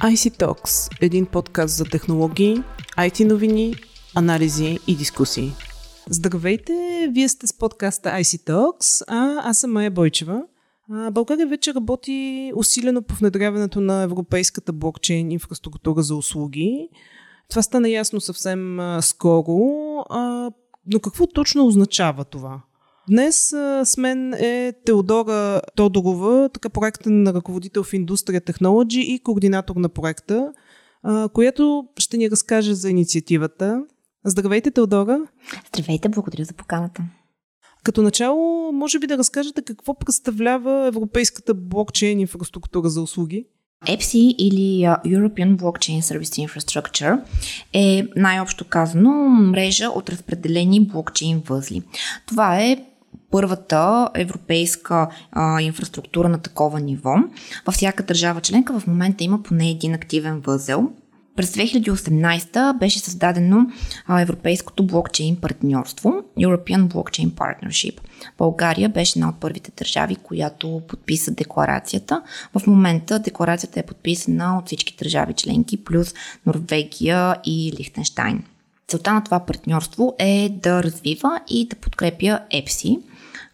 IC Talks – един подкаст за технологии, IT новини, анализи и дискусии. Здравейте, вие сте с подкаста IC Talks, а аз съм Майя Бойчева. България вече работи усилено по внедряването на европейската блокчейн инфраструктура за услуги. Това стана ясно съвсем скоро, но какво точно означава това? Днес а, с мен е Теодора Тодорова, така проектен ръководител в индустрия Technology и координатор на проекта, а, която ще ни разкаже за инициативата. Здравейте, Теодора! Здравейте, благодаря за поканата. Като начало, може би да разкажете какво представлява европейската блокчейн инфраструктура за услуги? EPSI или European Blockchain Service Infrastructure е най-общо казано мрежа от разпределени блокчейн възли. Това е първата европейска а, инфраструктура на такова ниво. Във всяка държава членка в момента има поне един активен възел. През 2018 беше създадено а, Европейското блокчейн партньорство, European Blockchain Partnership. България беше една от първите държави, която подписа декларацията. В момента декларацията е подписана от всички държави членки, плюс Норвегия и Лихтенштайн. Целта на това партньорство е да развива и да подкрепя EPSI,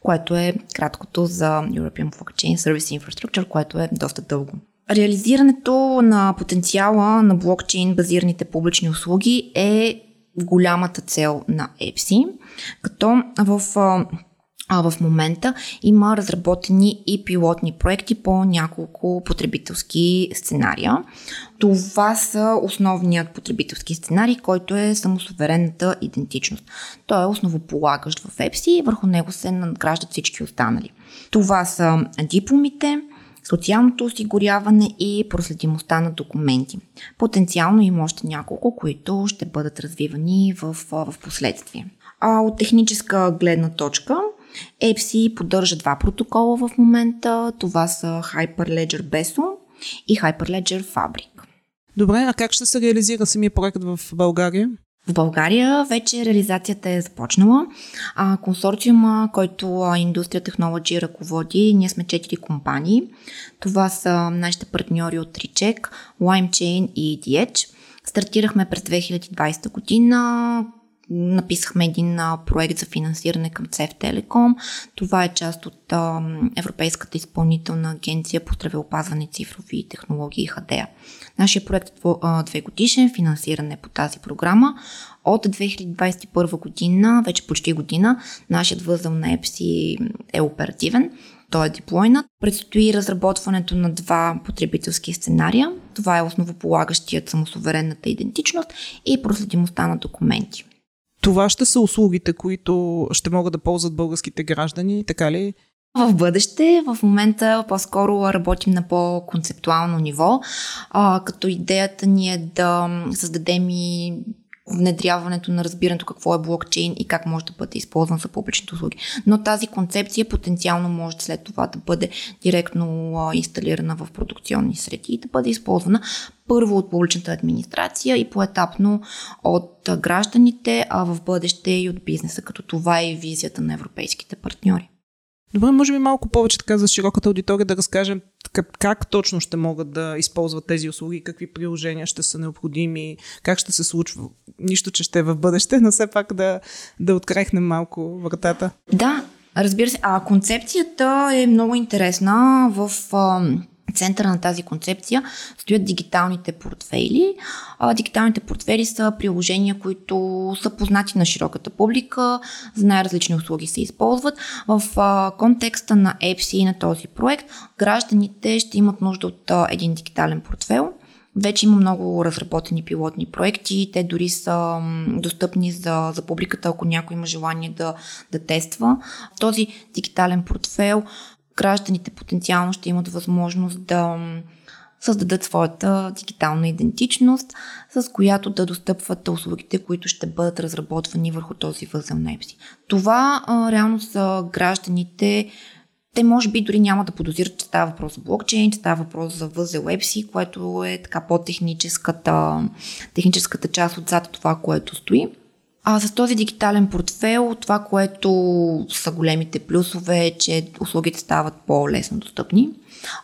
което е краткото за European Blockchain Service Infrastructure, което е доста дълго. Реализирането на потенциала на блокчейн базираните публични услуги е голямата цел на EPSI, като в а в момента има разработени и пилотни проекти по няколко потребителски сценария. Това са основният потребителски сценарий, който е самосуверенната идентичност. Той е основополагащ в EPSI и върху него се надграждат всички останали. Това са дипломите, социалното осигуряване и проследимостта на документи. Потенциално има още няколко, които ще бъдат развивани в, в последствие. А от техническа гледна точка, EPSI поддържа два протокола в момента. Това са Hyperledger Beso и Hyperledger Fabric. Добре, а как ще се реализира самия проект в България? В България вече реализацията е започнала. А, консорциума, който Индустрия Technology ръководи, ние сме четири компании. Това са нашите партньори от Recheck, LimeChain и EDH. Стартирахме през 2020 година, написахме един проект за финансиране към ЦЕФ Телеком. Това е част от Европейската изпълнителна агенция по здравеопазване, цифрови технологии и ХАДЕА. Нашия проект е две годишен, финансиране по тази програма. От 2021 година, вече почти година, нашият възъл на EPSI е оперативен. Той е диплойнат. Предстои разработването на два потребителски сценария. Това е основополагащият самосуверенната идентичност и проследимостта на документи. Това ще са услугите, които ще могат да ползват българските граждани, така ли? В бъдеще, в момента по-скоро работим на по-концептуално ниво, като идеята ни е да създадем и внедряването на разбирането какво е блокчейн и как може да бъде използван за публичните услуги. Но тази концепция потенциално може след това да бъде директно инсталирана в продукционни среди и да бъде използвана първо от публичната администрация и поетапно от гражданите, а в бъдеще и от бизнеса, като това е и визията на европейските партньори. Добре, може би малко повече така за широката аудитория да разкажем как, как точно ще могат да използват тези услуги, какви приложения ще са необходими, как ще се случва. Нищо, че ще е в бъдеще, но все пак да, да открехнем малко вратата. Да, разбира се. А концепцията е много интересна в центъра на тази концепция стоят дигиталните портфейли. А, дигиталните портфейли са приложения, които са познати на широката публика, за най-различни услуги се използват. В а, контекста на EPSI и на този проект, гражданите ще имат нужда от а, един дигитален портфел. Вече има много разработени пилотни проекти, те дори са достъпни за, за публиката, ако някой има желание да, да тества. Този дигитален портфел гражданите потенциално ще имат възможност да създадат своята дигитална идентичност, с която да достъпват услугите, които ще бъдат разработвани върху този възел на EPSI. Това а, реално са гражданите, те може би дори няма да подозират, че става въпрос за блокчейн, че става въпрос за възел EPSI, което е така по-техническата техническата част отзад това, което стои. А с този дигитален портфел, това, което са големите плюсове, е, че услугите стават по-лесно достъпни.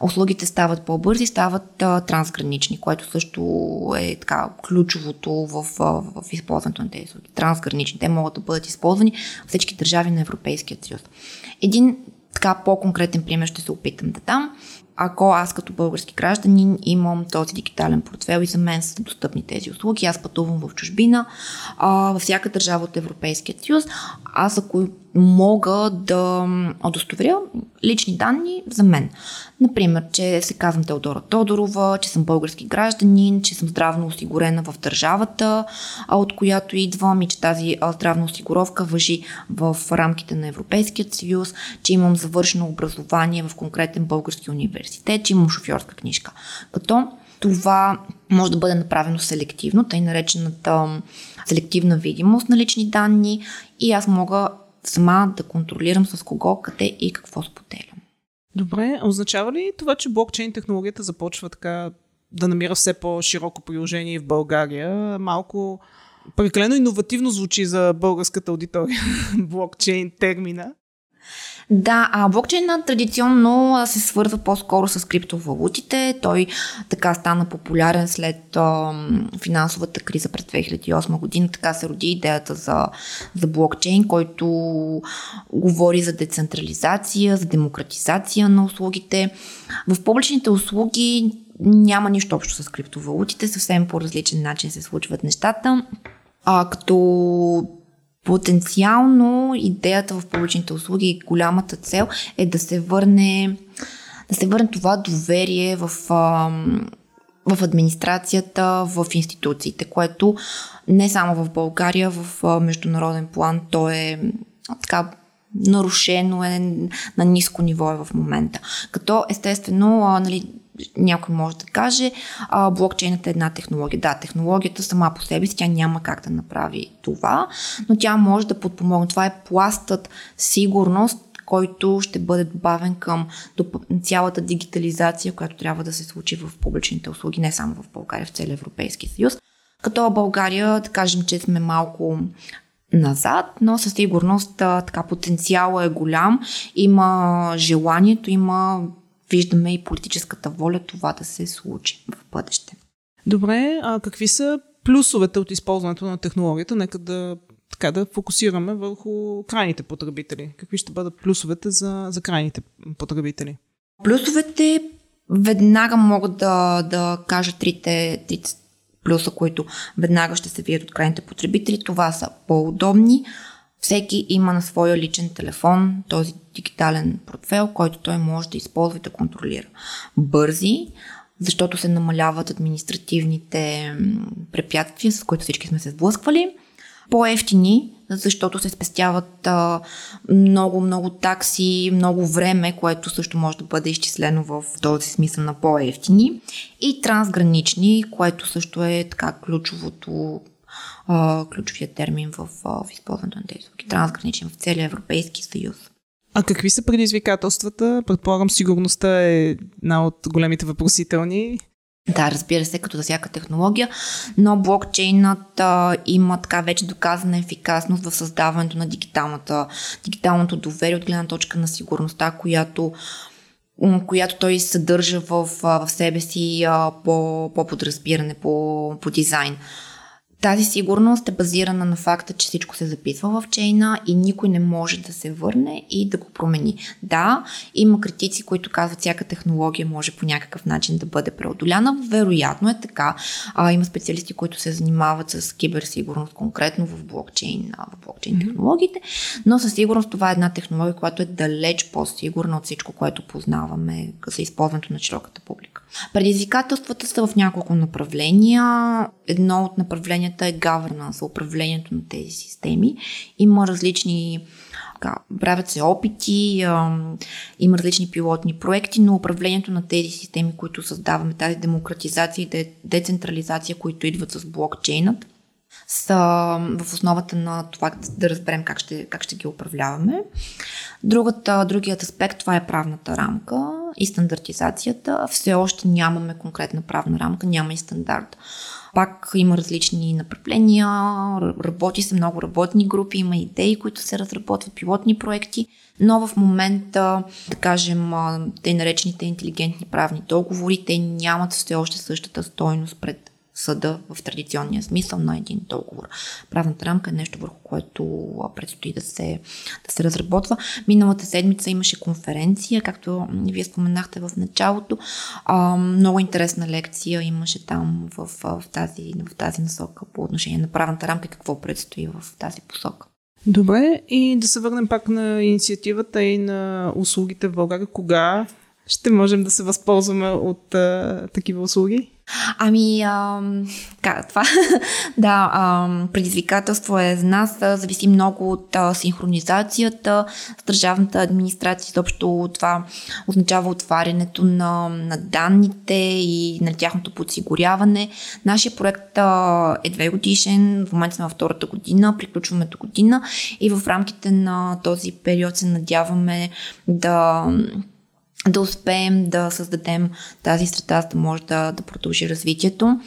Услугите стават по-бързи, стават а, трансгранични, което също е така ключовото в, в, в използването на тези услуги. Трансгранични. Те могат да бъдат използвани в всички държави на Европейския съюз. Един така по-конкретен пример ще се опитам да дам ако аз като български гражданин имам този дигитален портфел и за мен са достъпни тези услуги, аз пътувам в чужбина, а, във всяка държава от Европейския съюз, аз ако мога да удостоверя лични данни за мен. Например, че се казвам Теодора Тодорова, че съм български гражданин, че съм здравно осигурена в държавата, от която идвам и че тази здравна осигуровка въжи в рамките на Европейския съюз, че имам завършено образование в конкретен български университет, че имам шофьорска книжка. Като това може да бъде направено селективно, тъй наречената селективна видимост на лични данни и аз мога сама да контролирам с кого, къде и какво споделям. Добре, означава ли това, че блокчейн технологията започва така да намира все по-широко приложение в България? Малко прекалено иновативно звучи за българската аудитория блокчейн термина. Да, а блокчейна традиционно се свързва по-скоро с криптовалутите. Той така стана популярен след а, финансовата криза през 2008 година. Така се роди идеята за, за блокчейн, който говори за децентрализация, за демократизация на услугите. В публичните услуги няма нищо общо с криптовалутите, съвсем по различен начин се случват нещата. А, като Потенциално идеята в публичните услуги и голямата цел е да се върне, да се върне това доверие в, в администрацията, в институциите, което не само в България, в международен план, то е така нарушено е на ниско ниво е в момента. Като естествено, нали, някой може да каже, а, блокчейнът е една технология. Да, технологията сама по себе си, тя няма как да направи това, но тя може да подпомогне. Това е пластът сигурност, който ще бъде добавен към цялата дигитализация, която трябва да се случи в публичните услуги, не само в България, в целия Европейски съюз. Като България, да кажем, че сме малко назад, но със сигурност така потенциала е голям, има желанието, има виждаме и политическата воля това да се случи в бъдеще. Добре, а какви са плюсовете от използването на технологията? Нека да, така, да фокусираме върху крайните потребители. Какви ще бъдат плюсовете за, за крайните потребители? Плюсовете веднага могат да, да кажа трите, трите плюса, които веднага ще се видят от крайните потребители. Това са по-удобни, всеки има на своя личен телефон този дигитален портфел, който той може да използва и да контролира. Бързи, защото се намаляват административните препятствия, с които всички сме се сблъсквали. По-ефтини, защото се спестяват а, много, много такси, много време, което също може да бъде изчислено в този смисъл на по-ефтини. И трансгранични, което също е така ключовото а, ключовия термин в, в използването на тези услуги. Трансграничен в целия Европейски съюз. А какви са предизвикателствата? Предполагам, сигурността е една от големите въпросителни. Да, разбира се, като за всяка технология, но блокчейнът а, има така вече доказана ефикасност в създаването на дигиталната, дигиталното доверие от гледна точка на сигурността, която която той съдържа в, в себе си а, по, по подразбиране, по, по дизайн. Тази сигурност е базирана на факта, че всичко се записва в чейна и никой не може да се върне и да го промени. Да, има критици, които казват, всяка технология може по някакъв начин да бъде преодоляна. Вероятно е така. А, има специалисти, които се занимават с киберсигурност, конкретно в блокчейн, в блокчейн технологиите, но със сигурност това е една технология, която е далеч по-сигурна от всичко, което познаваме за използването на широката публика. Предизвикателствата са в няколко направления. Едно от направленията е governance, управлението на тези системи. Има различни правят се опити, има различни пилотни проекти, но управлението на тези системи, които създаваме, тази демократизация и децентрализация, които идват с блокчейнът, са в основата на това да разберем как ще, как ще ги управляваме. Другата, другият аспект това е правната рамка и стандартизацията. Все още нямаме конкретна правна рамка, няма и стандарт Пак има различни направления, работи се много работни групи, има идеи, които се разработват, пилотни проекти, но в момента, да кажем, те наречените интелигентни правни договори, те нямат все още същата стойност пред съда в традиционния смисъл на един договор. Правната рамка е нещо върху което предстои да се, да се разработва. Миналата седмица имаше конференция, както вие споменахте в началото. А, много интересна лекция имаше там в, в, тази, в тази насока по отношение на правната рамка и какво предстои в тази посока. Добре, и да се върнем пак на инициативата и на услугите в България. Кога ще можем да се възползваме от а, такива услуги? Ами, а, как, това, да, а, предизвикателство е за нас, зависи много от а, синхронизацията с държавната администрация, изобщо това означава отварянето на, на данните и на тяхното подсигуряване. Нашия проект а, е две годишен, в момента сме във втората година, приключваме до година и в рамките на този период се надяваме да да успеем да създадем тази среда, за да може да, да продължи развитието.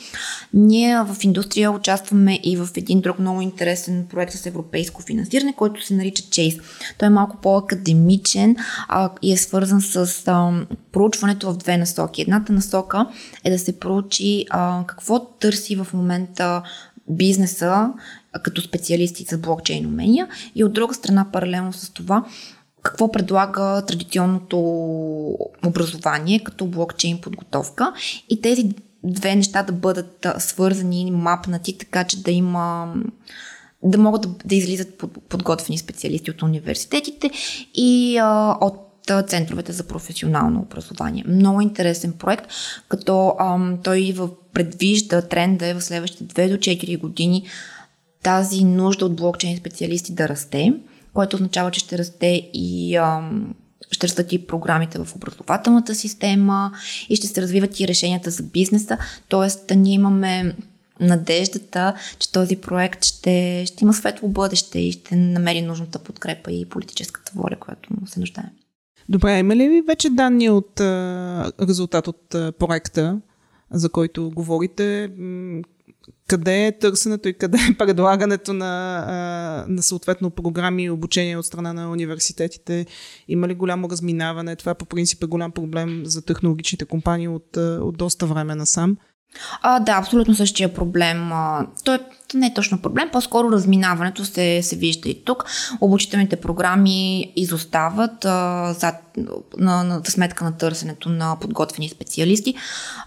Ние в индустрия участваме и в един друг много интересен проект с европейско финансиране, който се нарича Chase. Той е малко по-академичен а, и е свързан с а, проучването в две насоки. Едната насока е да се проучи а, какво търси в момента бизнеса като специалисти за блокчейн умения и от друга страна паралелно с това какво предлага традиционното образование като блокчейн подготовка и тези две неща да бъдат свързани, мапнати, така че да има да могат да, да излизат под, подготвени специалисти от университетите и а, от центровете за професионално образование. Много интересен проект, като ам, той в, предвижда тренда е в следващите 2 до 4 години тази нужда от блокчейн специалисти да расте което означава, че ще расте и ам, ще растат и програмите в образователната система и ще се развиват и решенията за бизнеса. Тоест, ние имаме надеждата, че този проект ще, ще има светло бъдеще и ще намери нужната подкрепа и политическата воля, която му се нуждаем. Добре, има ли вече данни от резултат от проекта, за който говорите? Къде е търсенето и къде е предлагането на, на съответно програми и обучение от страна на университетите? Има ли голямо разминаване? Това по принцип е голям проблем за технологичните компании от, от доста време насам. А, да, абсолютно същия проблем. Той не е точно проблем, по-скоро разминаването се, се вижда и тук. Обучителните програми изостават а, зад, на, на, на сметка на търсенето на подготвени специалисти.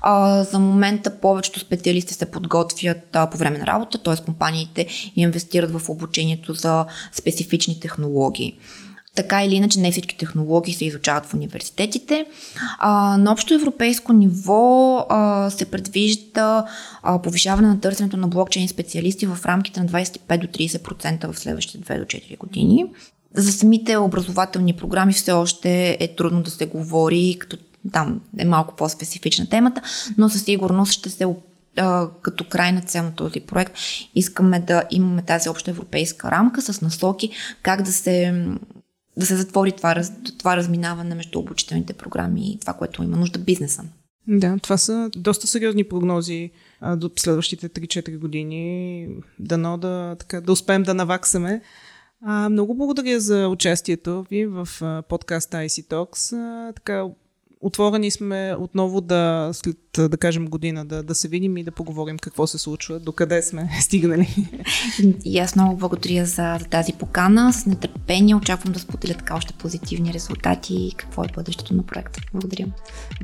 А, за момента повечето специалисти се подготвят а, по време на работа, т.е. компаниите инвестират в обучението за специфични технологии. Така или иначе, не всички технологии се изучават в университетите. А, на общо европейско ниво а, се предвижда а, повишаване на търсенето на блокчейн специалисти в рамките на 25 до 30% в следващите 2 до 4 години. За самите образователни програми все още е трудно да се говори, като там е малко по-специфична темата, но със сигурност ще се като крайна цел на този проект искаме да имаме тази обща европейска рамка с насоки как да се да се затвори това, това разминаване между обучителните програми и това, което има нужда бизнеса. Да, това са доста сериозни прогнози а, до следващите 3-4 години. Дано да, така, да успеем да наваксаме. А, много благодаря за участието ви в подкаста IC Talks. А, така, отворени сме отново да, след, да кажем, година, да, да се видим и да поговорим какво се случва, докъде сме стигнали. И аз много благодаря за, за тази покана. С нетърпение очаквам да споделя така още позитивни резултати и какво е бъдещето на проекта. Благодаря.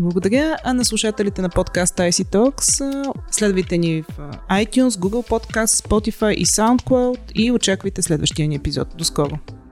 Благодаря. А на слушателите на подкаста IC Talks следвайте ни в iTunes, Google Podcast, Spotify и SoundCloud и очаквайте следващия ни епизод. До скоро!